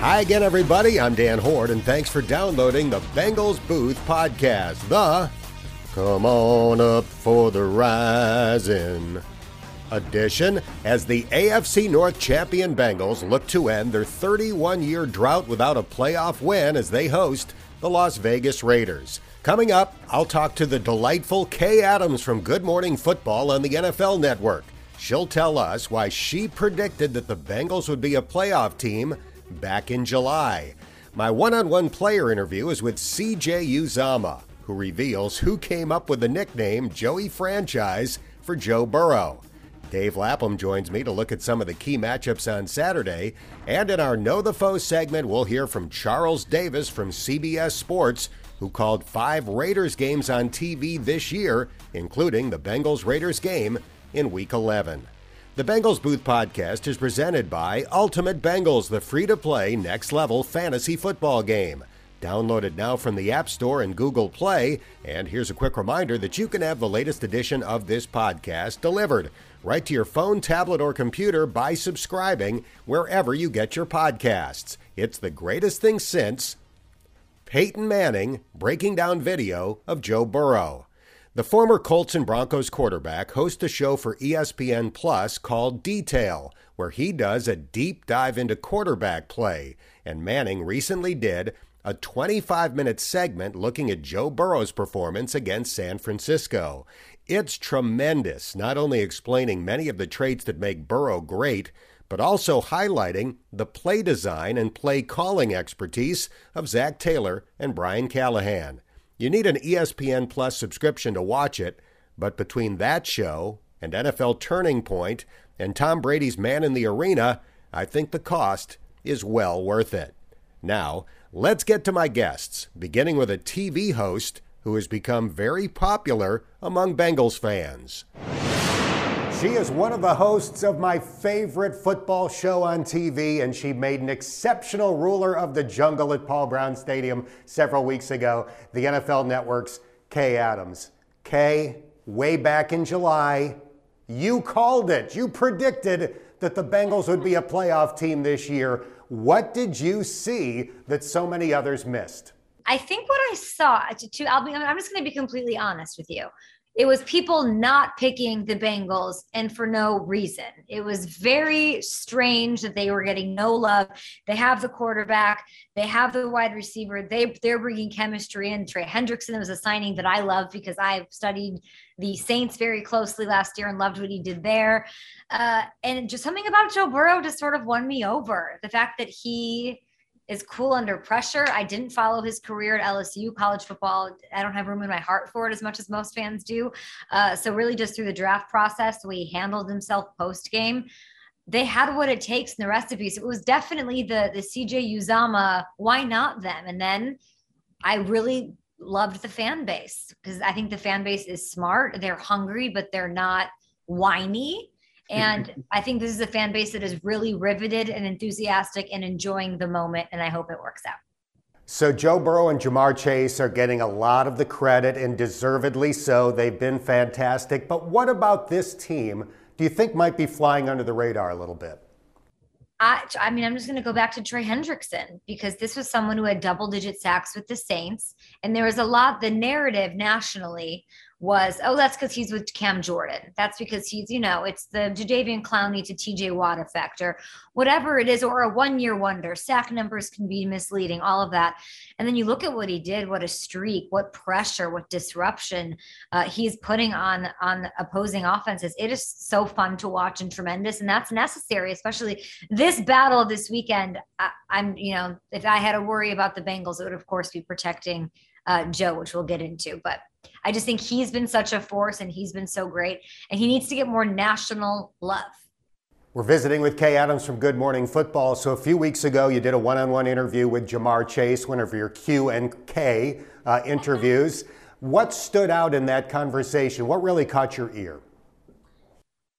Hi again, everybody. I'm Dan Hoard, and thanks for downloading the Bengals Booth podcast. The Come On Up for the Rising edition as the AFC North champion Bengals look to end their 31 year drought without a playoff win as they host the Las Vegas Raiders. Coming up, I'll talk to the delightful Kay Adams from Good Morning Football on the NFL Network. She'll tell us why she predicted that the Bengals would be a playoff team back in July. My one on one player interview is with CJ Uzomah, who reveals who came up with the nickname Joey Franchise for Joe Burrow. Dave Lapham joins me to look at some of the key matchups on Saturday. And in our Know the Foe segment, we'll hear from Charles Davis from CBS Sports, who called five Raiders games on TV this year, including the Bengals Raiders game in Week 11. The Bengals Booth podcast is presented by Ultimate Bengals, the free to play next level fantasy football game. Download it now from the App Store and Google Play. And here's a quick reminder that you can have the latest edition of this podcast delivered right to your phone, tablet, or computer by subscribing wherever you get your podcasts. It's the greatest thing since Peyton Manning breaking down video of Joe Burrow. The former Colts and Broncos quarterback hosts a show for ESPN Plus called Detail, where he does a deep dive into quarterback play. And Manning recently did a 25 minute segment looking at Joe Burrow's performance against San Francisco. It's tremendous, not only explaining many of the traits that make Burrow great, but also highlighting the play design and play calling expertise of Zac Taylor and Brian Callahan. You need an ESPN Plus subscription to watch it, but between that show and NFL Turning Point and Tom Brady's Man in the Arena, I think the cost is well worth it. Now, let's get to my guests, beginning with a TV host who has become very popular among Bengals fans. She is one of the hosts of my favorite football show on TV, and she made an exceptional ruler of the jungle at Paul Brown Stadium several weeks ago. The NFL Network's Kay Adams. Kay, way back in July, you called it. You predicted that the Bengals would be a playoff team this year. What did you see that so many others missed? I think what I saw, to, to I'll be, I'm just going to be completely honest with you it was people not picking the Bengals and for no reason. It was very strange that they were getting no love. They have the quarterback, they have the wide receiver, they they're bringing chemistry in. Trey Hendrickson was a signing that I love because I studied the Saints very closely last year and loved what he did there. Uh, and just something about Joe Burrow just sort of won me over. The fact that he is cool under pressure. I didn't follow his career at LSU college football. I don't have room in my heart for it as much as most fans do. Uh, so really, just through the draft process, he handled himself post game, they had what it takes in the recipe. So it was definitely the the CJ Uzomah. Why not them? And then I really loved the fan base because I think the fan base is smart. They're hungry, but they're not whiny. And I think this is a fan base that is really riveted and enthusiastic and enjoying the moment. And I hope it works out. So, Joe Burrow and Ja'Marr Chase are getting a lot of the credit and deservedly so. They've been fantastic. But what about this team do you think might be flying under the radar a little bit? I, I mean, I'm just going to go back to Trey Hendrickson because this was someone who had double digit sacks with the Saints. And there was a lot, the narrative nationally was, oh, that's because he's with Cam Jordan. That's because he's, you know, it's the Jadeveon Clowney to TJ Watt effect or whatever it is, or a one year wonder. Sack numbers can be misleading, all of that. And then you look at what he did, what a streak, what pressure, what disruption uh, he's putting on on opposing offenses. It is so fun to watch and tremendous, and that's necessary, especially this battle this weekend. I, I'm, you know, if I had a worry about the Bengals, it would of course be protecting uh, Joe, which we'll get into, but I just think he's been such a force and he's been so great, and he needs to get more national love. We're visiting with Kay Adams from Good Morning Football. So a few weeks ago, you did a one-on-one interview with Ja'Marr Chase, one of your Q and K uh, interviews. What stood out in that conversation? What really caught your ear?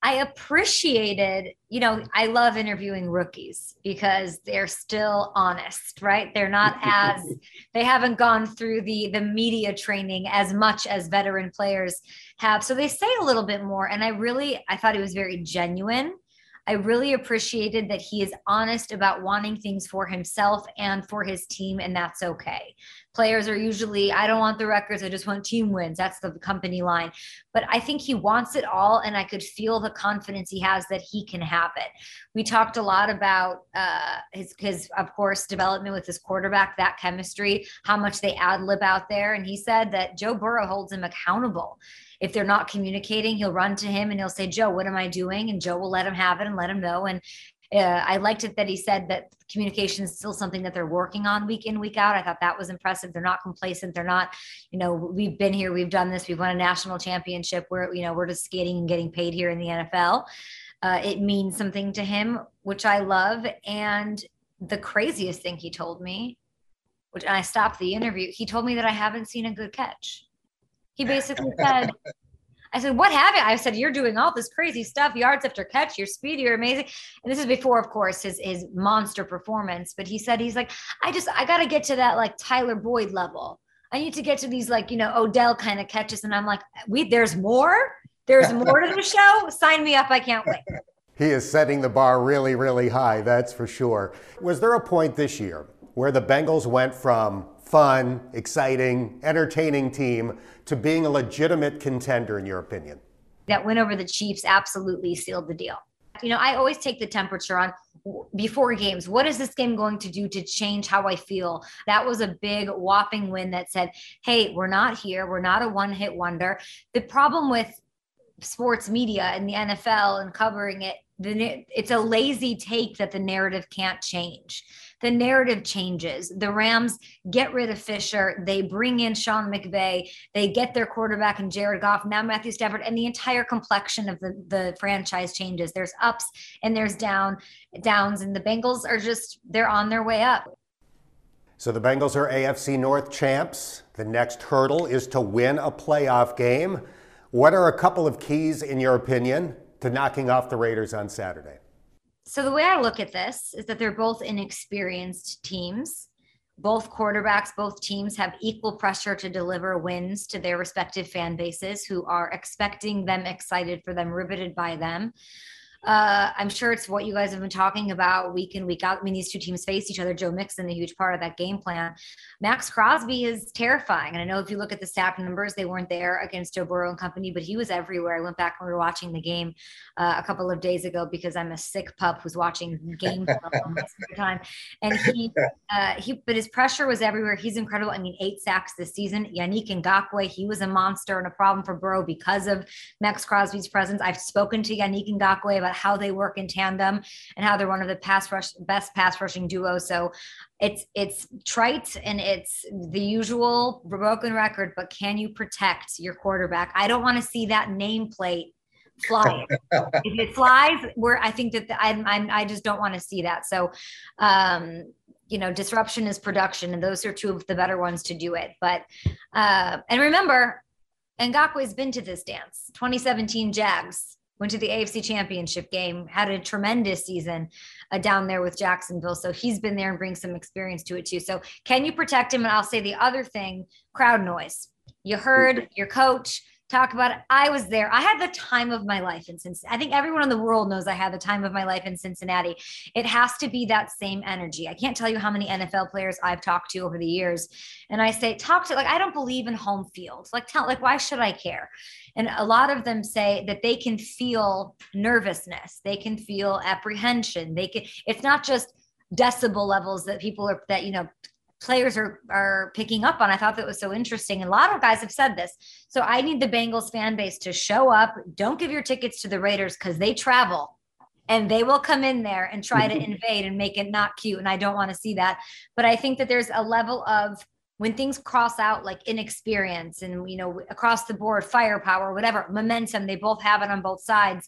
I appreciated, you know, I love interviewing rookies because they're still honest, right? They're not as they haven't gone through the the media training as much as veteran players have. So they say a little bit more and I really I thought it was very genuine. I really appreciated that he is honest about wanting things for himself and for his team, and that's okay. Players are usually, I don't want the records, I just want team wins. That's the company line. But I think he wants it all, and I could feel the confidence he has that he can have it. We talked a lot about uh, his, his, of course, development with his quarterback, that chemistry, how much they ad lib out there. And he said that Joe Burrow holds him accountable if they're not communicating, he'll run to him and he'll say, Joe, what am I doing? And Joe will let him have it and let him know. And uh, I liked it that he said that communication is still something that they're working on week in, week out. I thought that was impressive. They're not complacent. They're not, you know, we've been here, we've done this, we've won a national championship. We're, you know, we're just skating and getting paid here in the NFL. Uh, it means something to him, which I love. And the craziest thing he told me, which I stopped the interview, he told me that I haven't seen a good catch. He basically said, I said, what have you? I said, you're doing all this crazy stuff, yards after catch, you're speedy, you're amazing. And this is before, of course, his his monster performance. But he said, he's like, I just I gotta get to that like Tyler Boyd level. I need to get to these like, you know, Odell kind of catches. And I'm like, we there's more. There's more to the show. Sign me up. I can't wait. He is setting the bar really, really high, that's for sure. Was there a point this year where the Bengals went from fun, exciting, entertaining team to being a legitimate contender, in your opinion? That win over the Chiefs absolutely sealed the deal. You know, I always take the temperature on before games. What is this game going to do to change how I feel? That was a big whopping win that said, hey, we're not here. We're not a one hit wonder. The problem with sports media and the NFL and covering it, it's a lazy take that the narrative can't change the narrative changes. The Rams get rid of Fisher. They bring in Sean McVay. They get their quarterback and Jared Goff, now Matthew Stafford, and the entire complexion of the, the franchise changes. There's ups and there's down downs, and the Bengals are just they're on their way up. So the Bengals are AFC North champs. The next hurdle is to win a playoff game. What are a couple of keys, in your opinion, to knocking off the Raiders on Saturday? So the way I look at this is that they're both inexperienced teams. Both quarterbacks, both teams have equal pressure to deliver wins to their respective fan bases who are expecting them, excited for them, riveted by them. Uh, I'm sure it's what you guys have been talking about week in, week out. I mean, these two teams face each other. Joe Mixon, a huge part of that game plan. Maxx Crosby is terrifying. And I know if you look at the sack numbers, they weren't there against Joe Burrow and company, but he was everywhere. I went back when we were watching the game uh, a couple of days ago because I'm a sick pup who's watching game most of the time. And he, uh, he, but his pressure was everywhere. He's incredible. I mean, eight sacks this season. Yannick Ngakoue, he was a monster and a problem for Burrow because of Maxx Crosby's presence. I've spoken to Yannick Ngakoue about about how they work in tandem and how they're one of the pass rush best pass rushing duos. So it's it's trite and it's the usual broken record, but can you protect your quarterback? I don't want to see that nameplate flying. if it flies, where I think that the, I'm, I'm I just don't want to see that. So um you know disruption is production and those are two of the better ones to do it but uh and remember Ngakoue's been to this dance 2017 Jags went to the AFC Championship game, had a tremendous season uh, down there with Jacksonville. So he's been there and brings some experience to it too. So can you protect him? And I'll say the other thing crowd noise. You heard your coach talk about it. I was there. I had the time of my life in Cincinnati. I think everyone in the world knows I had the time of my life in Cincinnati. It has to be that same energy. I can't tell you how many NFL players I've talked to over the years. And I say, talk to like, I don't believe in home field. Like, tell, like, why should I care? And a lot of them say that they can feel nervousness. They can feel apprehension. They can, it's not just decibel levels that people are that you know players are are picking up on. I thought that was so interesting. And a lot of guys have said this. So I need the Bengals fan base to show up. Don't give your tickets to the Raiders because they travel and they will come in there and try to invade and make it not cute. And I don't want to see that. But I think that there's a level of when things cross out like inexperience and you know across the board firepower whatever momentum they both have it on both sides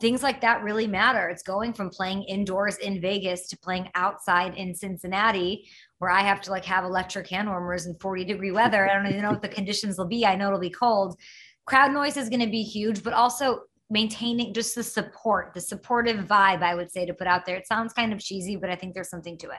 things like that really matter. It's going from playing indoors in Vegas to playing outside in Cincinnati, where I have to like have electric hand warmers in 40 degree weather. I don't even know what the conditions will be. I know it'll be cold. Crowd noise is going to be huge, but also maintaining just the support, the supportive vibe, I would say, to put out there. It sounds kind of cheesy, but I think there's something to it.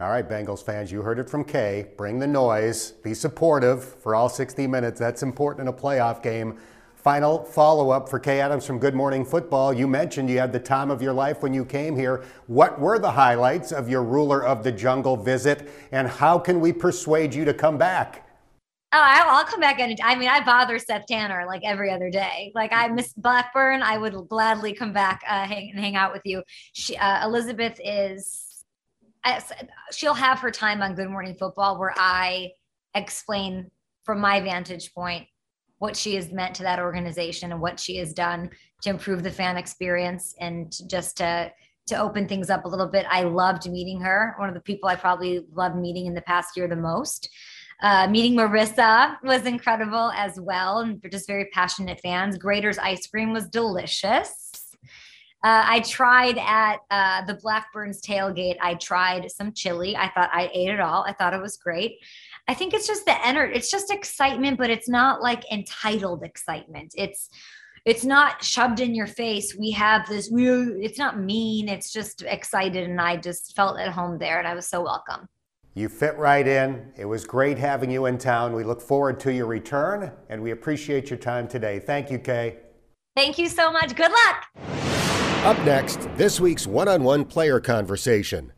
All right, Bengals fans, you heard it from Kay. Bring the noise, be supportive for all 60 minutes. That's important in a playoff game. Final follow up for Kay Adams from Good Morning Football. You mentioned you had the time of your life when you came here. What were the highlights of your ruler of the jungle visit, and how can we persuade you to come back? Oh, I'll come back. I mean, I bother Seth Tanner like every other day. Like I miss Blackburn. I would gladly come back uh, hang, and hang out with you. She, uh, Elizabeth is. She'll have her time on Good Morning Football where I explain from my vantage point what she has meant to that organization and what she has done to improve the fan experience and just to to open things up a little bit. I loved meeting her. One of the people I probably loved meeting in the past year the most. Uh, meeting Marissa was incredible as well, and just very passionate fans. Graeter's ice cream was delicious. Uh, I tried at uh, the Blackburns tailgate. I tried some chili. I thought I ate it all. I thought it was great. I think it's just the energy. It's just excitement, but it's not like entitled excitement. It's it's not shoved in your face. We have this. We, it's not mean. It's just excited, and I just felt at home there, and I was so welcome. You fit right in. It was great having you in town. We look forward to your return, and we appreciate your time today. Thank you, Kay. Thank you so much. Good luck. Up next, this week's one on one player conversation.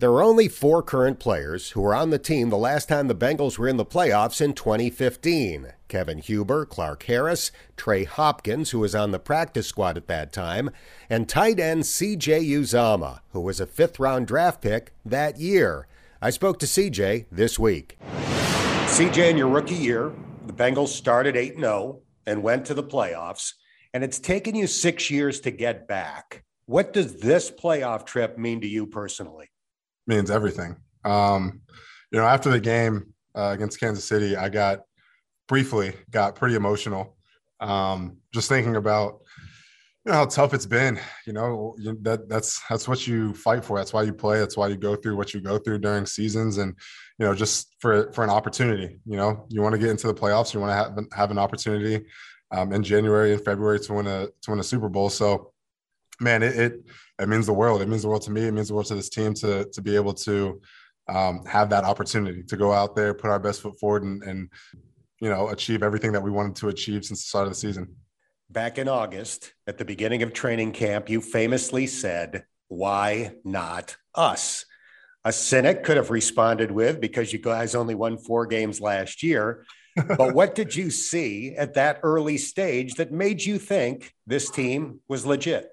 There are only four current players who were on the team the last time the Bengals were in the playoffs in 2015 Kevin Huber, Clark Harris, Trey Hopkins, who was on the practice squad at that time, and tight end CJ Uzomah, who was a fifth round draft pick that year. I spoke to CJ this week. CJ, in your rookie year, the Bengals started 8 0 and went to the playoffs, and it's taken you six years to get back. What does this playoff trip mean to you personally? Means everything. Um, you know, after the game uh, against Kansas City, I got briefly got pretty emotional. Um, just thinking about you know how tough it's been. You know that that's that's what you fight for. That's why you play. That's why you go through what you go through during seasons, and you know just for for an opportunity. You know you want to get into the playoffs. You want to have have an opportunity um, in January and February to win a to win a Super Bowl. So, man, it, it it means the world. It means the world to me. It means the world to this team to to be able to um, have that opportunity to go out there, put our best foot forward, and, and you know achieve everything that we wanted to achieve since the start of the season. Back in August, at the beginning of training camp, you famously said, "Why not us?" A cynic could have responded with, "Because you guys only won four games last year." but what did you see at that early stage that made you think this team was legit?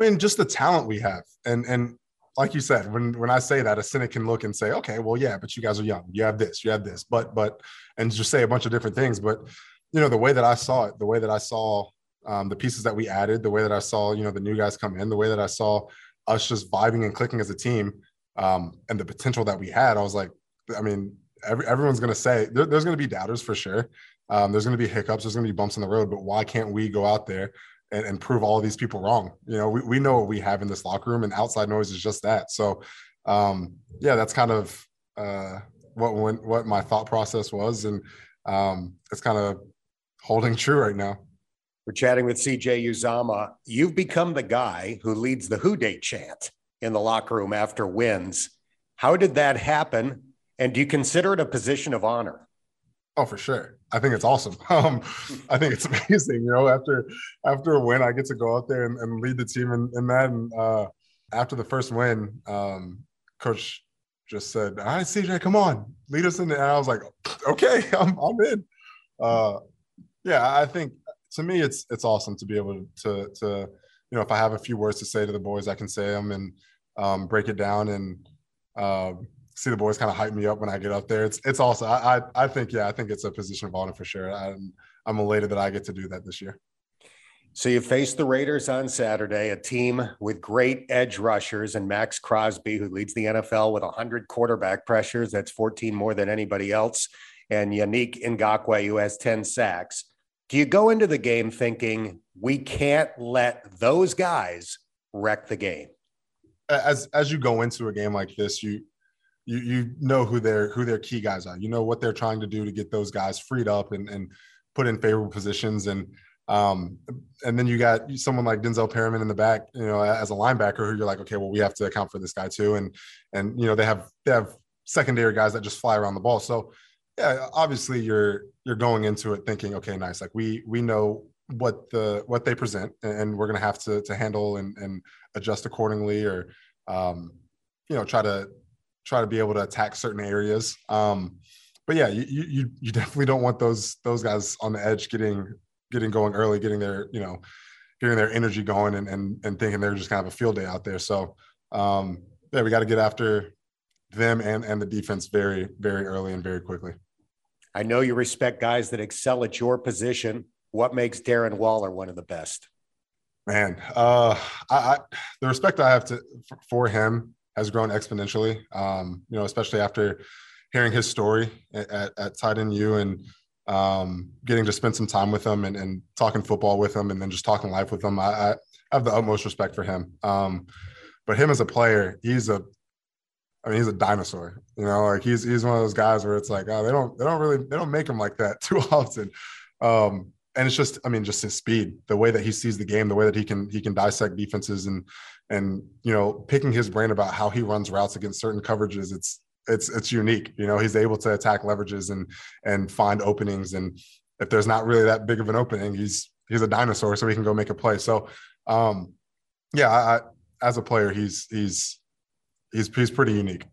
I mean, just the talent we have, and and like you said, when when I say that, a cynic can look and say, okay, well, yeah, but you guys are young. You have this, you have this, but but, and just say a bunch of different things. But you know, the way that I saw it, the way that I saw um, the pieces that we added, the way that I saw, you know, the new guys come in, the way that I saw us just vibing and clicking as a team, um, and the potential that we had, I was like, I mean, every, everyone's going to say there, there's going to be doubters for sure. Um, there's going to be hiccups. There's going to be bumps in the road. But why can't we go out there and, and prove all these people wrong. You know, we, we know what we have in this locker room, and outside noise is just that. So, um, yeah, that's kind of uh, what when, what my thought process was, and um, it's kind of holding true right now. We're chatting with CJ Uzomah. You've become the guy who leads the Who Dey chant in the locker room after wins. How did that happen? And do you consider it a position of honor? Oh, for sure. I think it's awesome. Um, I think it's amazing. You know, after after a win, I get to go out there and, and lead the team in, in that. And uh, after the first win, um, coach just said, "All right, CJ, come on, lead us in." And I was like, "Okay, I'm I'm in." Uh, yeah, I think to me, it's it's awesome to be able to to you know if I have a few words to say to the boys, I can say them and um, break it down and. Uh, see the boys kind of hype me up when I get up there. It's it's also I I, I think yeah I think it's a position of honor for sure. I'm I'm elated that I get to do that this year. So you face the Raiders on Saturday, a team with great edge rushers and Maxx Crosby, who leads the NFL with 100 quarterback pressures. That's 14 more than anybody else. And Yannick Ngakoue, who has 10 sacks. Do you go into the game thinking we can't let those guys wreck the game? As as you go into a game like this, you you you know who their who their key guys are. You know what they're trying to do to get those guys freed up and and put in favorable positions and um and then you got someone like Denzel Perryman in the back, you know, as a linebacker who you're like, okay, well we have to account for this guy too and and you know they have they have secondary guys that just fly around the ball. So yeah, obviously you're you're going into it thinking, okay, nice. Like we we know what the what they present, and we're gonna have to to handle and and adjust accordingly, or um, you know, try to try to be able to attack certain areas. Um, but yeah, you you you definitely don't want those those guys on the edge getting getting going early, getting their you know getting their energy going, and and and thinking they're just kind of a field day out there. So um, yeah, we got to get after them and and the defense very very early and very quickly. I know you respect guys that excel at your position. What makes Darren Waller one of the best? Man, uh, I, I the respect I have to for him has grown exponentially. Um, you know, especially after hearing his story at, at, Tight U and um, getting to spend some time with him and, and, talking football with him and then just talking life with him. I, I have the utmost respect for him. Um, but him as a player, he's a I mean, he's a dinosaur. You know, like he's he's one of those guys where it's like, oh, they don't they don't really they don't make him like that too often. Um, and it's just, I mean, just his speed, the way that he sees the game, the way that he can he can dissect defenses and and you know, picking his brain about how he runs routes against certain coverages. It's it's it's unique. You know, he's able to attack leverages and and find openings. And if there's not really that big of an opening, he's he's a dinosaur, so he can go make a play. So, um, yeah, I, I, as a player, he's he's he's he's pretty unique.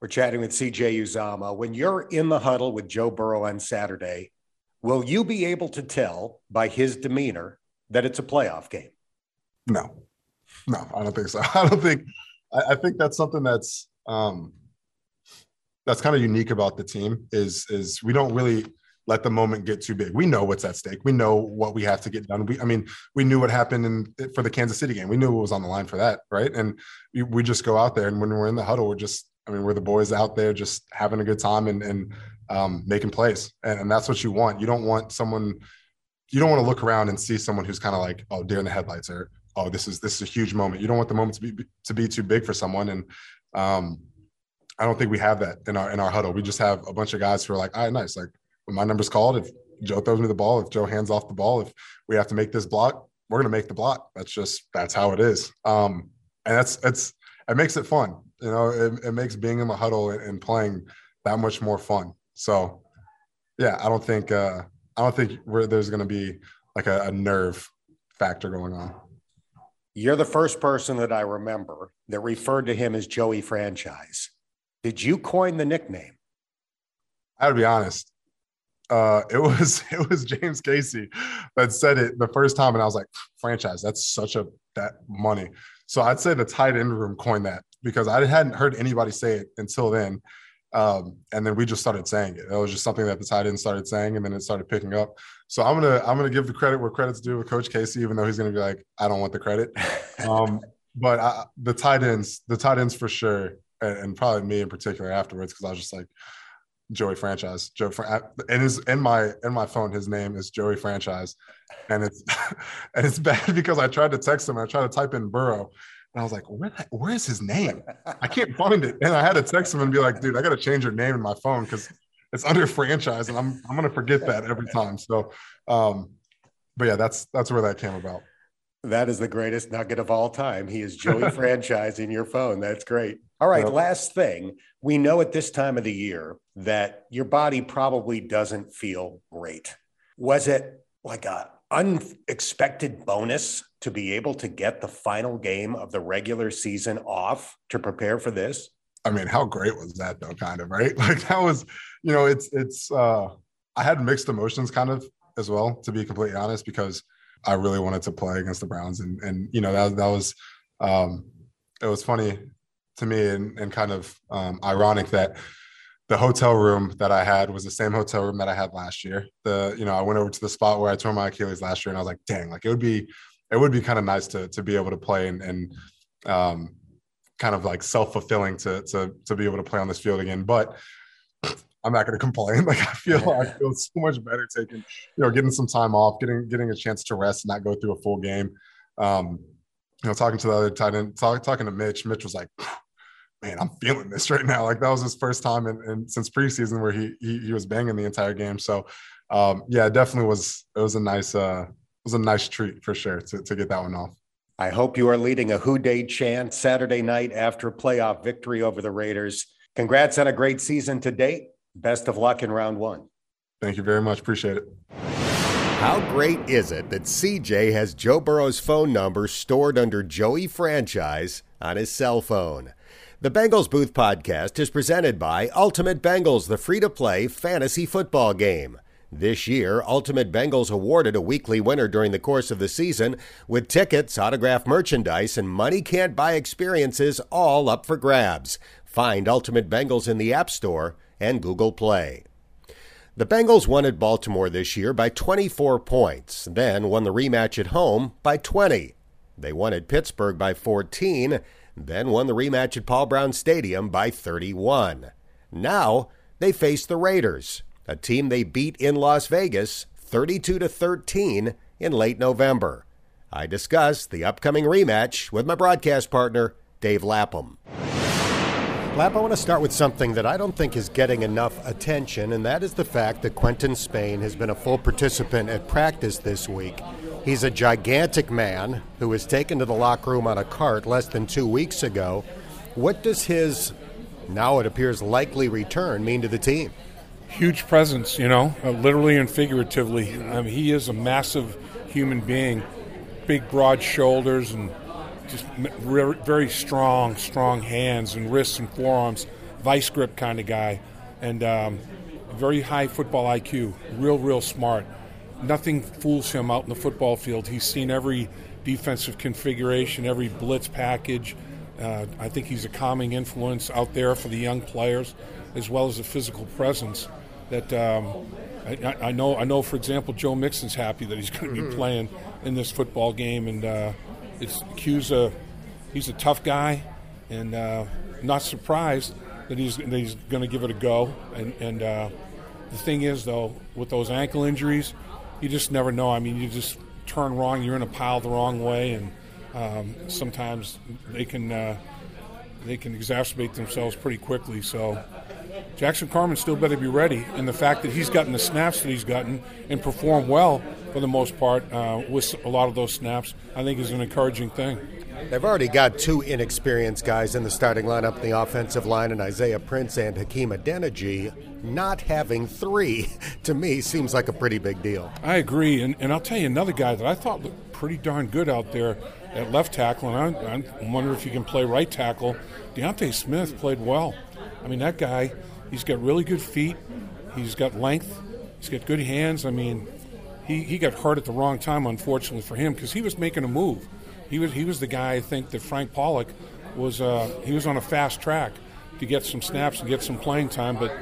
We're chatting with CJ Uzomah. When you're in the huddle with Joe Burrow on Saturday, will you be able to tell by his demeanor that it's a playoff game? No, no, I don't think so. I don't think. I, I think that's something that's um, that's kind of unique about the team. Is is we don't really let the moment get too big. We know what's at stake. We know what we have to get done. We, I mean, we knew what happened in for the Kansas City game. We knew what was on the line for that, right? And we, we just go out there, and when we're in the huddle, we're just, I mean, we're the boys out there just having a good time and and um, making plays, and, and that's what you want. You don't want someone, you don't want to look around and see someone who's kind of like, oh, deer in the headlights, or oh, this is this is a huge moment. You don't want the moment to be to be too big for someone, and um, I don't think we have that in our in our huddle. We just have a bunch of guys who are like, all right, nice, like when my number's called, if Joe throws me the ball, if Joe hands off the ball, if we have to make this block, we're going to make the block. That's just that's how it is. Um, and that's it's it makes it fun. You know, it, it makes being in the huddle and, and, playing that much more fun. So, yeah, I don't think uh, I don't think there's going to be like a, a nerve factor going on. You're the first person that I remember that referred to him as Joey Franchise. Did you coin the nickname? I would be honest uh, it was it was James Casey that said it the first time, and I was like, franchise, that's such a that money. So I'd say the tight end room coined that because I hadn't heard anybody say it until then. Um, and then we just started saying it. It was just something that the tight end started saying, and then it started picking up. So I'm gonna I'm gonna give the credit where credit's due with Coach Casey, even though he's gonna be like, I don't want the credit. Um, but I, the tight ends, the tight ends for sure, and, and probably me in particular afterwards, because I was just like, Joey Franchise. Joe and his in my in my phone, his name is Joey Franchise, and it's and it's bad because I tried to text him. I tried to type in Burrow, and I was like, where where is his name? I can't find it, and I had to text him and be like, dude, I got to change your name in my phone because it's under franchise, and I'm I'm gonna forget that every time. So, um, but yeah, that's that's where that came about. That is the greatest nugget of all time. He is Joey Franchise in your phone. That's great. All right, yep. last thing. We know at this time of the year that your body probably doesn't feel great. Was it like a unexpected bonus to be able to get the final game of the regular season off to prepare for this? I mean, how great was that though, kind of, right? Like that was, you know, it's it's uh I had mixed emotions kind of as well, to be completely honest, because I really wanted to play against the Browns, and and you know that that was um, it was funny to me and, and kind of um, ironic that the hotel room that I had was the same hotel room that I had last year. The you know I went over to the spot where I tore my Achilles last year, and I was like, dang, like it would be it would be kind of nice to to be able to play and and um, kind of like self fulfilling to to to be able to play on this field again, but. I'm not going to complain. Like I feel, I feel so much better taking, you know, getting some time off, getting getting a chance to rest, and not go through a full game. Um, you know, talking to the other tight end, talk, talking to Mitch. Mitch was like, "Man, I'm feeling this right now." Like that was his first time in, in since preseason where he, he, he was banging the entire game. So, um, yeah, it definitely was. It was a nice, uh, it was a nice treat for sure to to get that one off. I hope you are leading a Who Dey chant Saturday night after a playoff victory over the Raiders. Congrats on a great season to date Best of luck in round one. Thank you very much. Appreciate it. How great is it that CJ has Joe Burrow's phone number stored under Joey Franchise on his cell phone? The Bengals Booth podcast is presented by Ultimate Bengals, the free to play fantasy football game. This year, Ultimate Bengals awarded a weekly winner during the course of the season with tickets, autographed merchandise, and money can't buy experiences all up for grabs. Find Ultimate Bengals in the App Store and Google Play. The Bengals won at Baltimore this year by 24 points, then won the rematch at home by 20. They won at Pittsburgh by 14, then won the rematch at Paul Brown Stadium by 31. Now they face the Raiders, a team they beat in Las Vegas 32 to 13 in late November. I discuss the upcoming rematch with my broadcast partner, Dave Lapham. Lap, I want to start with something that I don't think is getting enough attention, and that is the fact that Quinton Spain has been a full participant at practice this week. He's a gigantic man who was taken to the locker room on a cart less than two weeks ago. What does his, now it appears likely return, mean to the team? Huge presence, you know, uh, literally and figuratively. He is a massive human being, big, broad shoulders, and just very strong, strong hands and wrists and forearms, vice grip kind of guy, and um, very high football IQ. Real, real smart. Nothing fools him out in the football field. He's seen every defensive configuration, every blitz package. Uh, I think he's a calming influence out there for the young players, as well as a physical presence. That um, I, I, know. I know. For example, Joe Mixon's happy that he's going to be mm-hmm. playing in this football game, and uh, it's Q's a he's a tough guy, and uh, not surprised that he's that he's going to give it a go. And and uh, the thing is, though, with those ankle injuries, you just never know. I mean, you just turn wrong, you're in a pile the wrong way, and um, sometimes they can uh, they can exacerbate themselves pretty quickly. So. Jackson Carman still better be ready, and the fact that he's gotten the snaps that he's gotten and performed well for the most part uh, with a lot of those snaps, I think is an encouraging thing. They've already got two inexperienced guys in the starting lineup, the offensive line, and Isaiah Prince and Hakeem Adeniji. Not having three, to me, seems like a pretty big deal. I agree, and, and I'll tell you another guy that I thought looked pretty darn good out there at left tackle, and I, I wonder if he can play right tackle. D'Ante Smith played well. I mean, that guy, he's got really good feet, he's got length, he's got good hands. I mean, he, he got hurt at the wrong time, unfortunately for him, because he was making a move. He was he was the guy I think that Frank Pollack was. Uh, he was on a fast track to get some snaps and get some playing time, but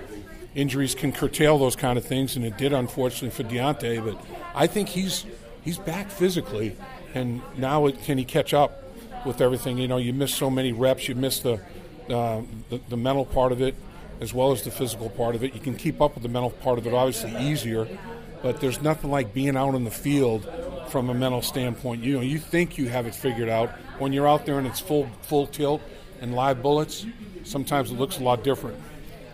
injuries can curtail those kind of things, and it did unfortunately for D'Ante. But I think he's he's back physically, and now it, can he catch up with everything? You know, you miss so many reps, you miss the, uh, the the mental part of it as well as the physical part of it. You can keep up with the mental part of it obviously easier but there's nothing like being out in the field from a mental standpoint. You know, you think you have it figured out when you're out there and it's full full tilt and live bullets. Sometimes it looks a lot different.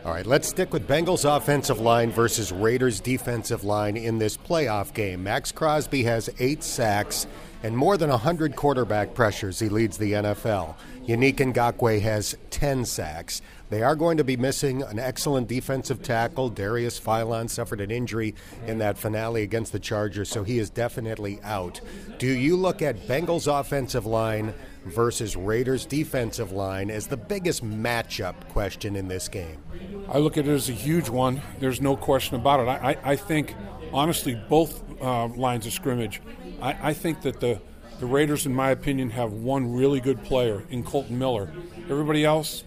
All right, let's stick with Bengals offensive line versus Raiders defensive line in this playoff game. Maxx Crosby has eight sacks and more than 100 quarterback pressures. He leads the NFL. Yannick Ngakoue has 10 sacks. They are going to be missing an excellent defensive tackle. Darius Philon suffered an injury in that finale against the Chargers, so he is definitely out. Do you look at Bengals offensive line versus Raiders defensive line as the biggest matchup question in this game? I look at it as a huge one. There's no question about it. I, I, I think, honestly, both uh, lines of scrimmage, I, I think that the the Raiders, in my opinion, have one really good player in Kolton Miller. Everybody else,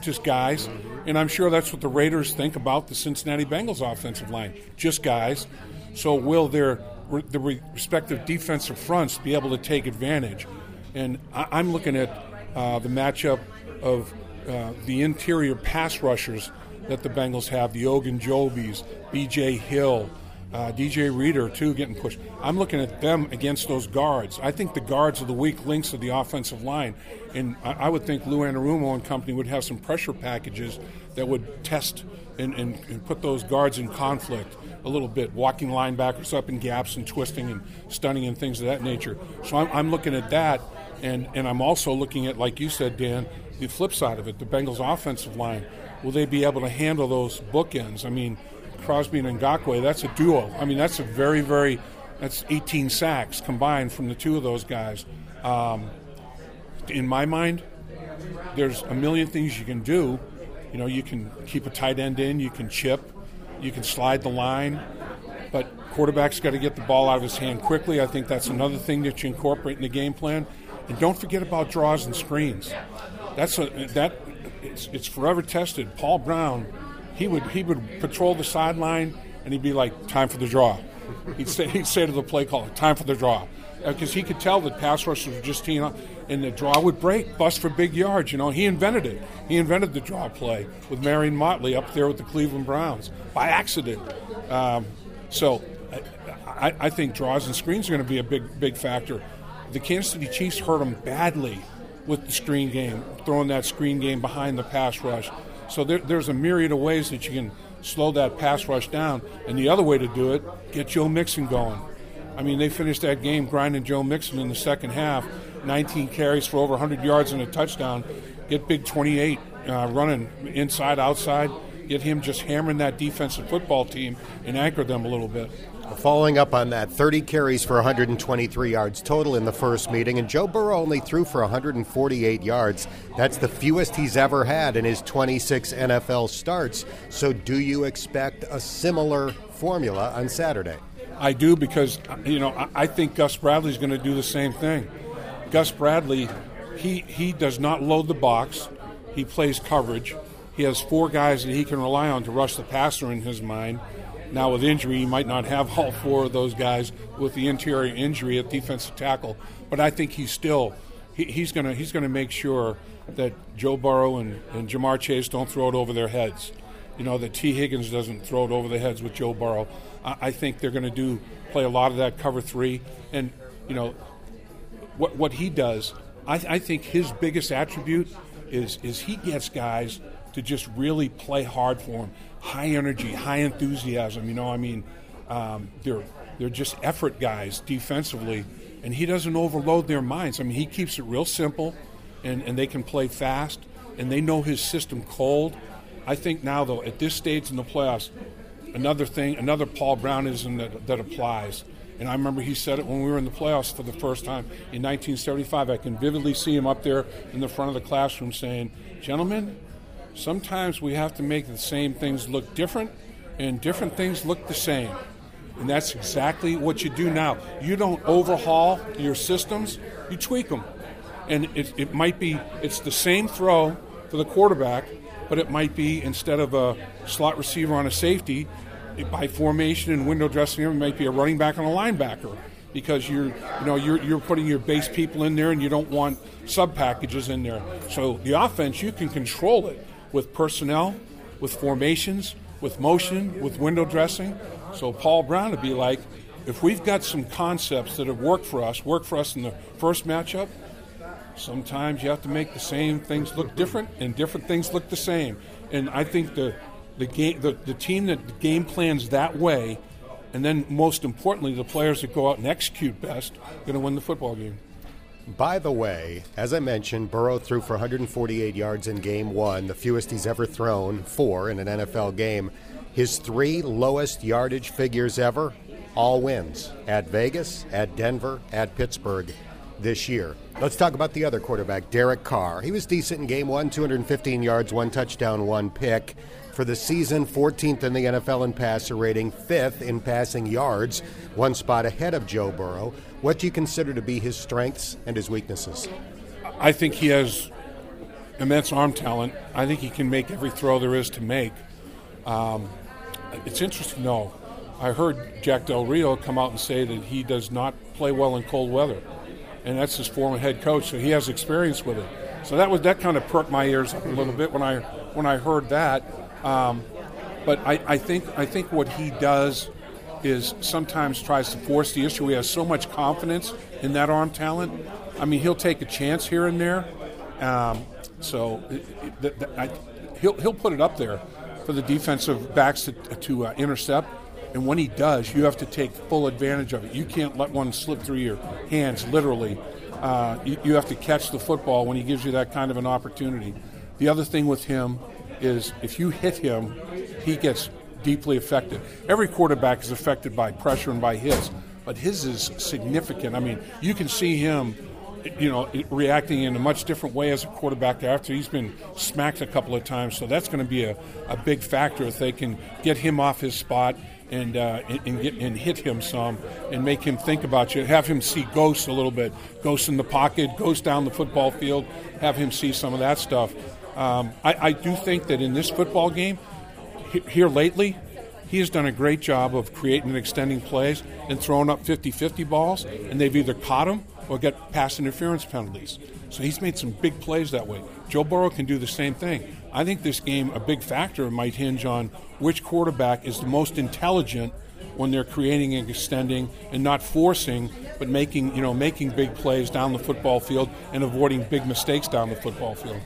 just guys. And I'm sure that's what the Raiders think about the Cincinnati Bengals offensive line, just guys. So will their the respective defensive fronts be able to take advantage? And I, am looking at uh, the matchup of uh, the interior pass rushers that the Bengals have: the Ogunjobis, B.J. Hill, uh, DJ Reader too getting pushed. I'm looking at them against those guards. I think the guards are the weak links of the offensive line, and I, I would think Lou Anarumo and company would have some pressure packages that would test and, and, and, put those guards in conflict a little bit, walking linebackers up in gaps and twisting and stunning and things of that nature. So I'm, I'm looking at that, and, and I'm also looking at, like you said, Dan, the flip side of it, the Bengals offensive line. will they be able to handle those bookends? I mean, Crosby and Ngakoue, that's a duo. I mean, that's a very, very, that's 18 sacks combined from the two of those guys. Um, in my mind, there's a million things you can do. You know, you can keep a tight end in, you can chip, you can slide the line, but quarterback's got to get the ball out of his hand quickly. I think that's another thing that you incorporate in the game plan. And don't forget about draws and screens. That's a that it's, it's forever tested. Paul Brown, he would he would patrol the sideline and he'd be like, "Time for the draw." He'd say he'd say to the play caller, "Time for the draw," because uh, he could tell that pass rushers were just teeing up, and the draw would break, bust for big yards. You know, he invented it. He invented the draw play with Marion Motley up there with the Cleveland Browns by accident. Um, so I, I, think draws and screens are going to be a big big factor. The Kansas City Chiefs hurt them badly with the screen game, throwing that screen game behind the pass rush. So there, there's a myriad of ways that you can slow that pass rush down. And the other way to do it, get Joe Mixon going. I mean, they finished that game grinding Joe Mixon in the second half, 19 carries for over 100 yards and a touchdown. Get Big 28 uh, running inside, outside. Get him just hammering that defensive football team and anchor them a little bit. Following up on that, 30 carries for 123 yards total in the first meeting, and Joe Burrow only threw for 148 yards. That's the fewest he's ever had in his 26 NFL starts. So, do you expect a similar formula on Saturday? I do because, you know, I think Gus Bradley's going to do the same thing. Gus Bradley, he, he does not load the box, he plays coverage. He has four guys that he can rely on to rush the passer in his mind now, with injury, he might not have all four of those guys with the interior injury at defensive tackle, but I think he's still he, he's going to he's going to make sure that Joe Burrow and, and Ja'Marr Chase don't throw it over their heads. You know that Tee Higgins doesn't throw it over the heads with Joe Burrow. I, I think they're going to do play a lot of that cover three, and you know what what he does. I, I think his biggest attribute is is he gets guys to just really play hard for him high energy, high enthusiasm. You know, I mean, um, they're they're just effort guys defensively, and he doesn't overload their minds. I mean, he keeps it real simple, and and they can play fast, and they know his system cold. I think now though, at this stage in the playoffs, another thing, another Paul Brownism that that applies. And I remember he said it when we were in the playoffs for the first time in 1975. I can vividly see him up there in the front of the classroom saying, Gentlemen, sometimes we have to make the same things look different and different things look the same. And that's exactly what you do now. You don't overhaul your systems, you tweak them. And it, it might be, it's the same throw for the quarterback, but it might be instead of a slot receiver on a safety, by formation and window dressing it might be a running back on a linebacker because you're you know you're, you're putting your base people in there and you don't want sub packages in there. So the offense you can control it with personnel, with formations, with motion, with window dressing. So Paul Brown would be like, if we've got some concepts that have worked for us, worked for us in the first matchup, sometimes you have to make the same things look different and different things look the same. And I think the the game the, the team that game plans that way and then most importantly the players that go out and execute best are going to win the football game. By the way, as I mentioned, Burrow threw for 148 yards in game one, the fewest he's ever thrown four in an NFL game. His three lowest yardage figures ever, all wins at Vegas, at Denver, at Pittsburgh this year. Let's talk about the other quarterback, Derek Carr. He was decent in game one, 215 yards, one touchdown, one pick. For the season, 14th in the NFL in passer rating, fifth in passing yards, one spot ahead of Joe Burrow. What do you consider to be his strengths and his weaknesses? I think he has immense arm talent. I think he can make every throw there is to make. Um, it's interesting, though. I heard Jack Del Rio come out and say that he does not play well in cold weather, and that's his former head coach, so he has experience with it. So that was that kind of perked my ears up a little bit when I when I heard that. Um, but I, I think I think what he does is sometimes tries to force the issue. He has so much confidence in that arm talent. I mean, he'll take a chance here and there. Um, so it, it, I, he'll he'll put it up there for the defensive backs to, to uh, intercept. And when he does, you have to take full advantage of it. You can't let one slip through your hands, literally. Uh, you, you have to catch the football when he gives you that kind of an opportunity. The other thing with him is if you hit him, he gets deeply affected. Every quarterback is affected by pressure and by hits, but his is significant. I mean, you can see him, you know, reacting in a much different way as a quarterback after he's been smacked a couple of times. So that's going to be a, a big factor if they can get him off his spot and uh, and, get, and hit him some and make him think about you. Have him see ghosts a little bit, ghosts in the pocket, ghosts down the football field. Have him see some of that stuff. Um, I, I, do think that in this football game, here lately, he has done a great job of creating and extending plays and throwing up 50-50 balls, and they've either caught him or get pass interference penalties. So he's made some big plays that way. Joe Burrow can do the same thing. I think this game, a big factor might hinge on which quarterback is the most intelligent when they're creating and extending and not forcing, but making you know making big plays down the football field and avoiding big mistakes down the football field.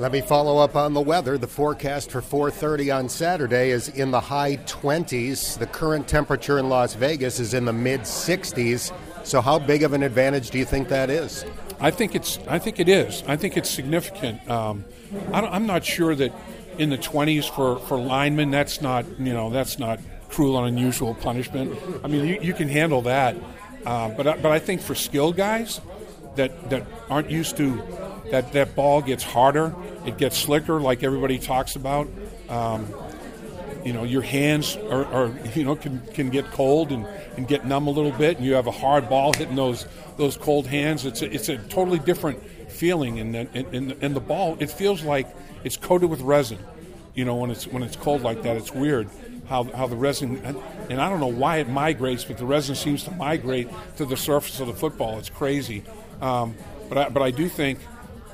Let me follow up on the weather. The forecast for 4:30 on Saturday is in the high 20s. The current temperature in Las Vegas is in the mid 60s. So how big of an advantage do you think that is? I think it's I think it is. I think it's significant. Um, I am not sure that in the 20s for, for linemen that's not you know that's not cruel and unusual punishment. I mean you, you can handle that, uh, but but I think for skilled guys that that aren't used to that that ball gets harder, it gets slicker, like everybody talks about. Um, you know, your hands are, are, you know can, can get cold and, and get numb a little bit, and you have a hard ball hitting those those cold hands. It's a, it's a totally different feeling, and in, in, in the ball, it feels like it's coated with resin. You know, when it's when it's cold like that, it's weird how, how the resin and I don't know why it migrates, but the resin seems to migrate to the surface of the football. It's crazy, um, but I, but I do think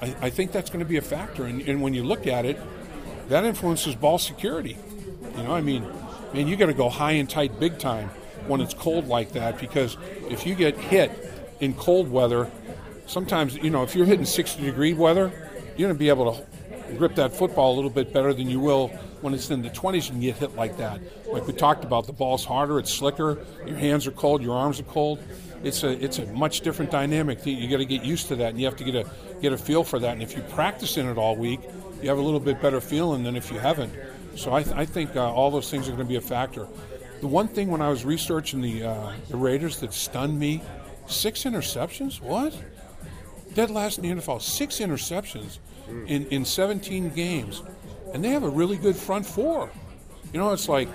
I, I think that's going to be a factor. And, and, when you look at it, that influences ball security. You know, I mean, man, you got to go high and tight big time when it's cold like that because if you get hit in cold weather, sometimes you know if you're hitting 60 degree weather, you're going to be able to grip that football a little bit better than you will when it's in the 20s and you get hit like that. Like we talked about, the ball's harder, it's slicker, your hands are cold, your arms are cold it's a it's a much different dynamic. You got to get used to that, and you have to get a get a feel for that. And if you practice in it all week, you have a little bit better feeling than if you haven't. So I, th- I think uh, all those things are going to be a factor. The one thing when I was researching the uh, the Raiders that stunned me, six interceptions. What? Dead last in the NFL, six interceptions in, in 17 games, and they have a really good front four. You know, it's like,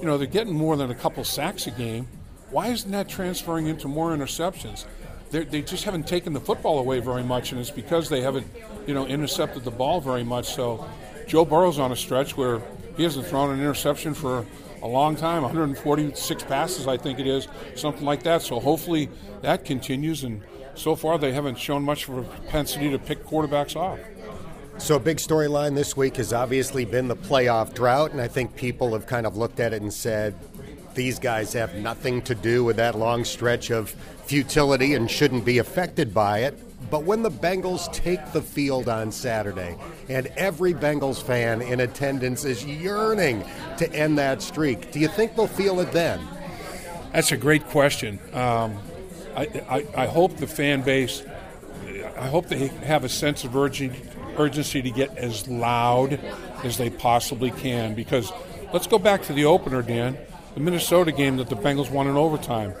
you know, they're getting more than a couple sacks a game why isn't that transferring into more interceptions? They're, just haven't taken the football away very much, and it's because they haven't, you know, intercepted the ball very much. So Joe Burrow's on a stretch where he hasn't thrown an interception for a long time 146 passes, I think it is, something like that. So hopefully that continues. And so far, they haven't shown much of a propensity to pick quarterbacks off. So, a big storyline this week has obviously been the playoff drought, and I think people have kind of looked at it and said, these guys have nothing to do with that long stretch of futility and shouldn't be affected by it. But when the Bengals take the field on Saturday, and every Bengals fan in attendance is yearning to end that streak, do you think they'll feel it then? That's a great question. Um, I, I, I, hope the fan base, I hope they have a sense of urgency to get as loud as they possibly can. Because let's go back to the opener, Dan the Minnesota game that the Bengals won in overtime.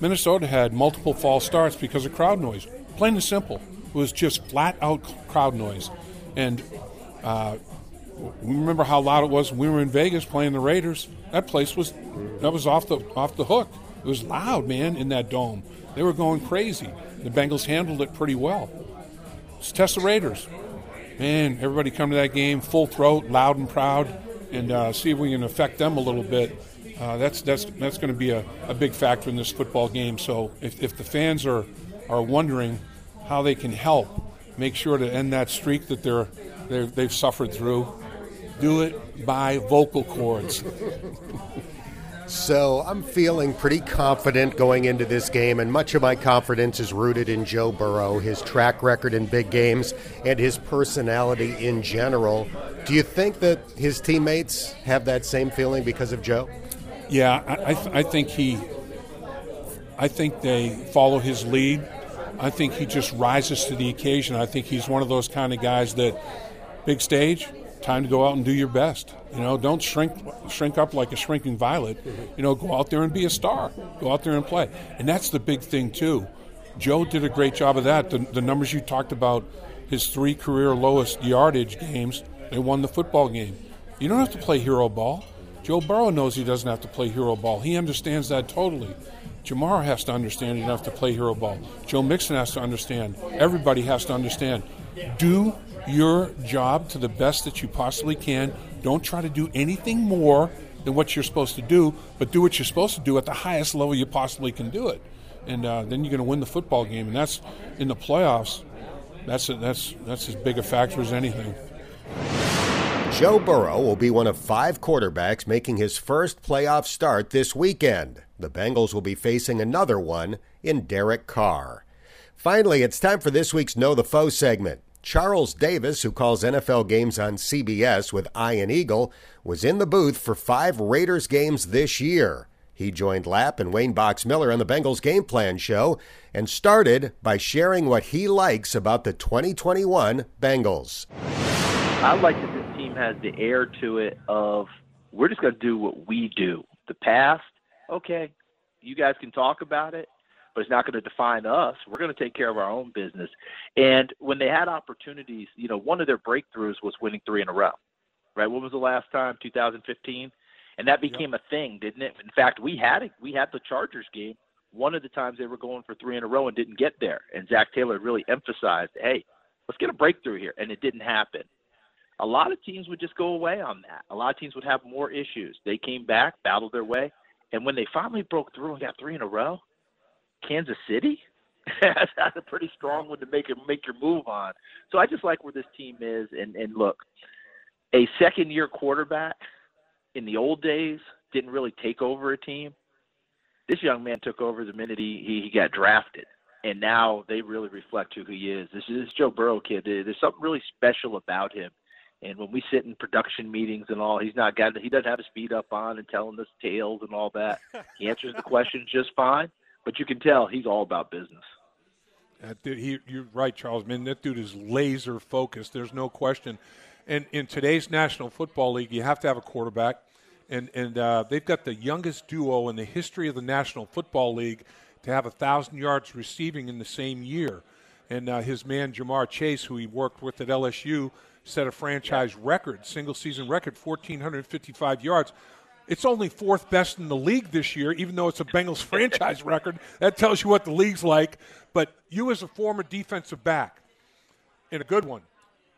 Minnesota had multiple false starts because of crowd noise. Plain and simple. It was just flat out crowd noise. And uh, we remember how loud it was when we were in Vegas playing the Raiders. That place was that was off the off the hook. It was loud, man, in that dome. They were going crazy. The Bengals handled it pretty well. Let's test the Raiders. Man, everybody come to that game full throat, loud and proud, and uh, see if we can affect them a little bit uh, that's that's that's going to be a, a big factor in this football game. So if, if the fans are are wondering how they can help make sure to end that streak that they're, they're they've suffered through, do it by vocal cords. So I'm feeling pretty confident going into this game, and much of my confidence is rooted in Joe Burrow, his track record in big games, and his personality in general. Do you think that his teammates have that same feeling because of Joe? Yeah, I, I, th- I think he. I think they follow his lead. I think he just rises to the occasion. I think he's one of those kind of guys that big stage, time to go out and do your best. You know, don't shrink shrink up like a shrinking violet. Mm-hmm. You know, go out there and be a star. Go out there and play. And that's the big thing too. Joe did a great job of that. The, the numbers you talked about, his three career lowest yardage games, they won the football game. You don't have to play hero ball. Joe Burrow knows he doesn't have to play hero ball. He understands that totally. Ja'Marr has to understand enough to play hero ball. Joe Mixon has to understand. Everybody has to understand. Do your job to the best that you possibly can. Don't try to do anything more than what you're supposed to do, but do what you're supposed to do at the highest level you possibly can do it. And uh, then you're going to win the football game. And that's in the playoffs. That's a, that's that's as big a factor as anything. Joe Burrow will be one of five quarterbacks making his first playoff start this weekend. The Bengals will be facing another one in Derek Carr. Finally, it's time for this week's Know the Foe segment. Charles Davis, who calls NFL games on CBS with Ian Eagle, was in the booth for five Raiders games this year. He joined Lapp and Wayne Box Miller on the Bengals Game Plan show and started by sharing what he likes about the 2021 Bengals. I like has the air to it of we're just going to do what we do. The past, okay, you guys can talk about it, but it's not going to define us. We're going to take care of our own business. And when they had opportunities, you know, one of their breakthroughs was winning three in a row, right? What was the last time? 2015, and that became yep. a thing, didn't it? In fact, we had it. We had the Chargers game. One of the times they were going for three in a row and didn't get there, and Zac Taylor really emphasized, "Hey, let's get a breakthrough here," and it didn't happen. A lot of teams would just go away on that. A lot of teams would have more issues. They came back, battled their way, and when they finally broke through and got three in a row, Kansas City. That's a pretty strong one to make it make your move on. So I just like where this team is. And and look, a second year quarterback in the old days didn't really take over a team. This young man took over the minute he he, he got drafted, and now they really reflect who he is. This is this Joe Burrow kid. There's something really special about him. And when we sit in production meetings and all, he's not got he doesn't have his feet up on and telling us tales and all that. He answers the questions just fine but you can tell he's all about business. Dude, he, you're right, Charles. Man, that dude is laser focused. There's no question. And in today's National Football League, you have to have a quarterback, and and uh, they've got the youngest duo in the history of the National Football League to have a thousand yards receiving in the same year. And uh, his man Ja'Marr Chase, who he worked with at LSU, set a franchise record, single season record, 1,455 yards. It's only fourth best in the league this year, even though it's a Bengals franchise record. That tells you what the league's like. But you, as a former defensive back, and a good one,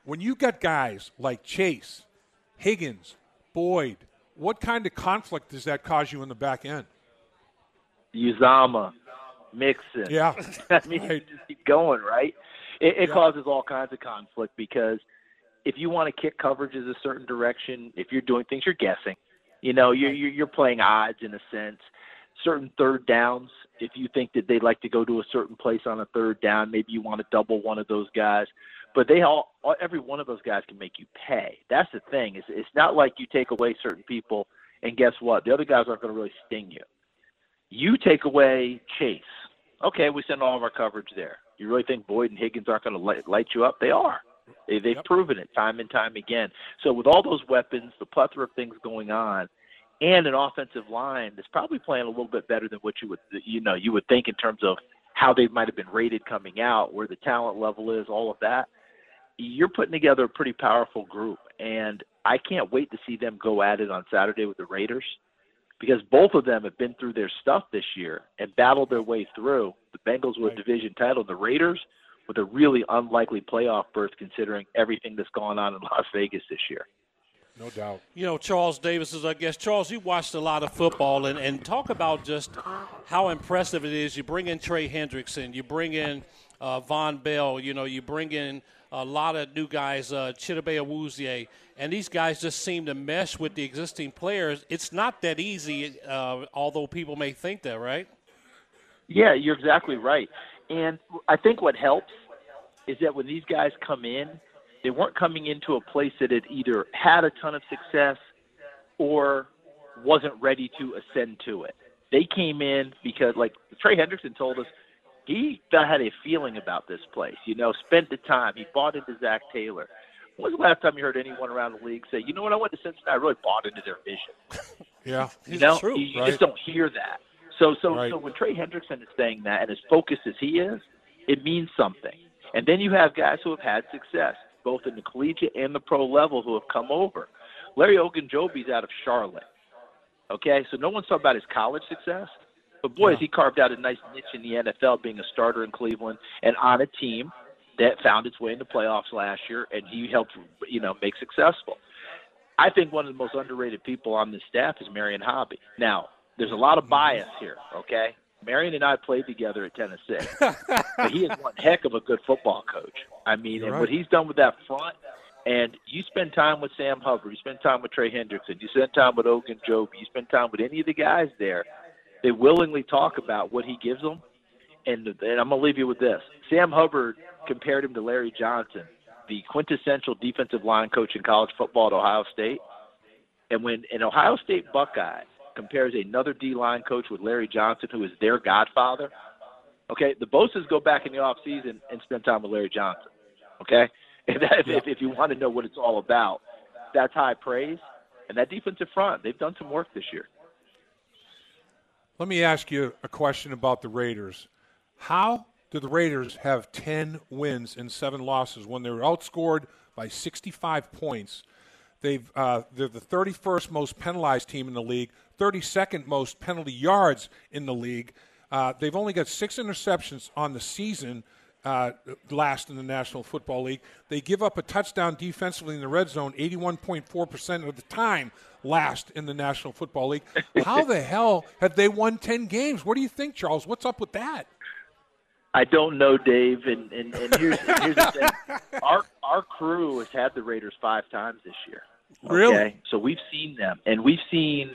when you got guys like Chase, Higgins, Boyd, what kind of conflict does that cause you in the back end? Uzomah, Mixon. Yeah. I mean, right. just keep going, right? It, it yeah. causes all kinds of conflict because if you want to kick coverages a certain direction, if you're doing things, you're guessing. You know, you're you're playing odds in a sense. Certain third downs, if you think that they'd like to go to a certain place on a third down, maybe you want to double one of those guys. But they all, every one of those guys can make you pay. That's the thing. Is it's not like you take away certain people, and guess what? The other guys aren't going to really sting you. You take away Chase. Okay, we send all of our coverage there. You really think Boyd and Higgins aren't going to light, light you up? They are. They, they've yep. proven it time and time again. So with all those weapons, the plethora of things going on, and an offensive line that's probably playing a little bit better than what you would you know you would think in terms of how they might have been rated coming out, where the talent level is, all of that. You're putting together a pretty powerful group, and I can't wait to see them go at it on Saturday with the Raiders because both of them have been through their stuff this year and battled their way through. The Bengals with a division title, the Raiders with a really unlikely playoff berth considering everything that's gone on in Las Vegas this year. No doubt. You know, Charles Davis is, I guess, Charles, you watched a lot of football and, and talk about just how impressive it is. You bring in Trey Hendrickson, you bring in uh, Vonn Bell, you know, you bring in a lot of new guys, uh, Chidobe Awuzie, and these guys just seem to mesh with the existing players. It's not that easy, uh, although people may think that, right? Yeah, you're exactly right. And I think what helps is that when these guys come in, they weren't coming into a place that had either had a ton of success or wasn't ready to ascend to it. They came in because, like Trey Hendrickson told us, he had a feeling about this place. You know, spent the time. He bought into Zac Taylor. When was the last time you heard anyone around the league say, "You know what? I went to Cincinnati. I really bought into their vision." Yeah, you know, true, you, you right. just don't hear that. So, so, Right. so when Trey Hendrickson is saying that and as focused as he is, it means something. And then you have guys who have had success, both in the collegiate and the pro level, who have come over. Larry Ogunjobi's out of Charlotte. Okay, so no one's talking about his college success, but boy, Yeah. has he carved out a nice niche in the NFL, being a starter in Cleveland and on a team that found its way into the playoffs last year, and he helped, you know, make successful. I think one of the most underrated people on this staff is Marion Hobby. Now, there's a lot of bias here, okay? Marion and I played together at Tennessee, but he is one heck of a good football coach. I mean, You're and right. what he's done with that front, and you spend time with Sam Hubbard, you spend time with Trey Hendrickson, you spend time with Ogunjobi, you spend time with any of the guys there, they willingly talk about what he gives them. And, and I'm going to leave you with this. Sam Hubbard compared him to Larry Johnson, the quintessential defensive line coach in college football at Ohio State. And when an Ohio State Buckeye compares another D line coach with Larry Johnson, who is their godfather, okay, the Bosas go back in the off season and spend time with Larry Johnson. Okay? And that, if, if you want to know what it's all about, that's high praise. And that defensive front, they've done some work this year. Let me ask you a question about the Raiders. How do the Raiders have 10 wins and 7 losses when they were outscored by 65 points? They've, uh, they're the 31st most penalized team in the league, 32nd most penalty yards in the league. Uh, they've only got six interceptions on the season, uh, last in the National Football League. They give up a touchdown defensively in the red zone 81.4% of the time, last in the National Football League. How the hell have they won 10 games? What do you think, Charles? What's up with that? I don't know, Dave. And, and, and here's, here's the thing our, our crew has had the Raiders five times this year. Really? So we've seen them, and we've seen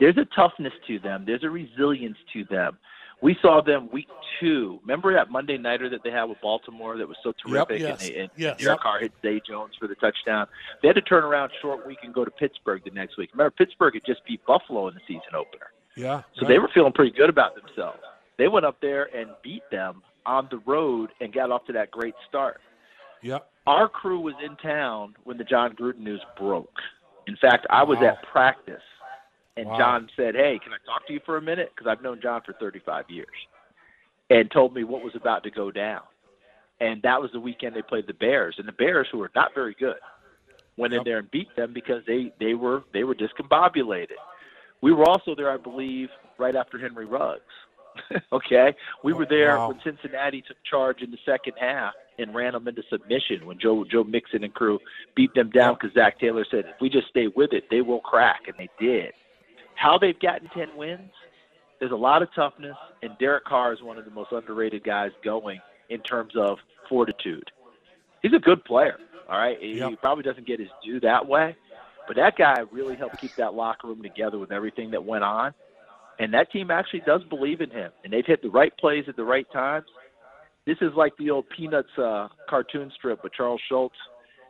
there's a toughness to them, there's a resilience to them. We saw them week two. Remember that Monday nighter that they had with Baltimore that was so terrific, Yes, and, they, and yes. Derek Yep. Carr hit Zay Jones for the touchdown. They had to turn around short week and go to Pittsburgh the next week. Remember, Pittsburgh had just beat Buffalo in the season opener. Yeah. So they were feeling pretty good about themselves. They went up there and beat them on the road and got off to that great start. Yeah. Our crew was in town when the Jon Gruden news broke. In fact, I was Wow. at practice, and Wow. Jon said, "Hey, can I talk to you for a minute?" Because I've known Jon for 35 years, and told me what was about to go down. And that was the weekend they played the Bears, and the Bears, who were not very good, went in Yep. there and beat them because they they were they were discombobulated. We were also there, I believe, right after Henry Ruggs. okay, we were there Wow. when Cincinnati took charge in the second half and ran them into submission when Joe Joe Mixon and crew beat them down because Zac Taylor said if we just stay with it, they will crack, and they did. How they've gotten ten wins? There's a lot of toughness, and Derek Carr is one of the most underrated guys going in terms of fortitude. He's a good player. All right, he, Yep. he probably doesn't get his due that way, but that guy really helped keep that locker room together with everything that went on. And that team actually does believe in him, and they've hit the right plays at the right times. This is like the old Peanuts uh, cartoon strip with Charles Schulz,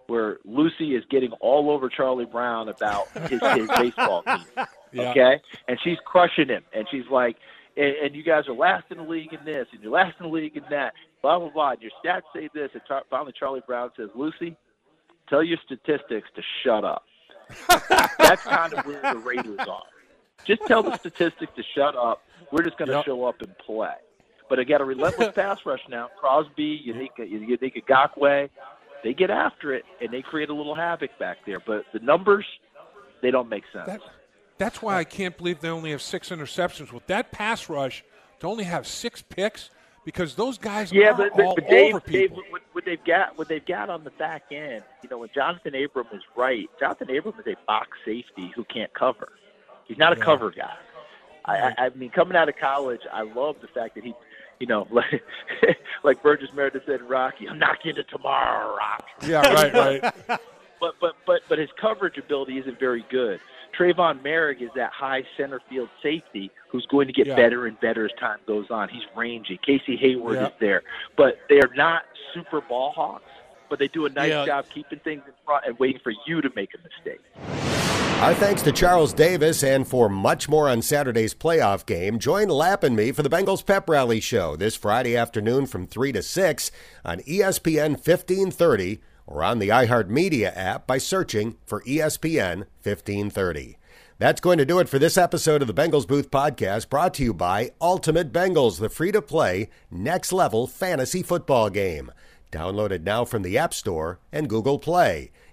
where Lucy is getting all over Charlie Brown about his, his baseball team. Yeah. Okay, and she's crushing him, and she's like, and, and you guys are last in the league in this, and you're last in the league in that, blah blah blah. And your stats say this, and finally Charlie Brown says, Lucy, tell your statistics to shut up. That's kind of where the Raiders are. Just tell the statistics to shut up. We're just going to Yep. show up and play. But got a relentless pass rush now. Crosby, Yannick, Yannick Ngakoue, they get after it and they create a little havoc back there. But the numbers, they don't make sense. That, that's why I can't believe they only have six interceptions. With that pass rush, to only have six picks, because those guys Yeah, are but, but, all but Dave, over Dave, what, what they've got, what they've got on the back end, you know, when Jonathan Abram is right, Jonathan Abram is a box safety who can't cover. He's not a Yeah. cover guy. I, I, I mean, coming out of college, I love the fact that he, you know, like, like Burgess Meredith said in Rocky, I'm not getting to tomorrow, Rock. yeah, right, right. But but but but his coverage ability isn't very good. Trevon Moehrig is that high center field safety who's going to get Yeah. better and better as time goes on. He's rangy. Casey Hayward Yeah. is there, but they're not super ball hawks. But they do a nice Yeah. job keeping things in front and waiting for you to make a mistake. Our thanks to Charles Davis, and for much more on Saturday's playoff game, join Lapp and me for the Bengals Pep Rally Show this Friday afternoon from 3 to 6 on ESPN 1530 or on the iHeartMedia app by searching for ESPN 1530. That's going to do it for this episode of the Bengals Booth Podcast, brought to you by Ultimate Bengals, the free to play, next level fantasy football game. Download it now from the App Store and Google Play.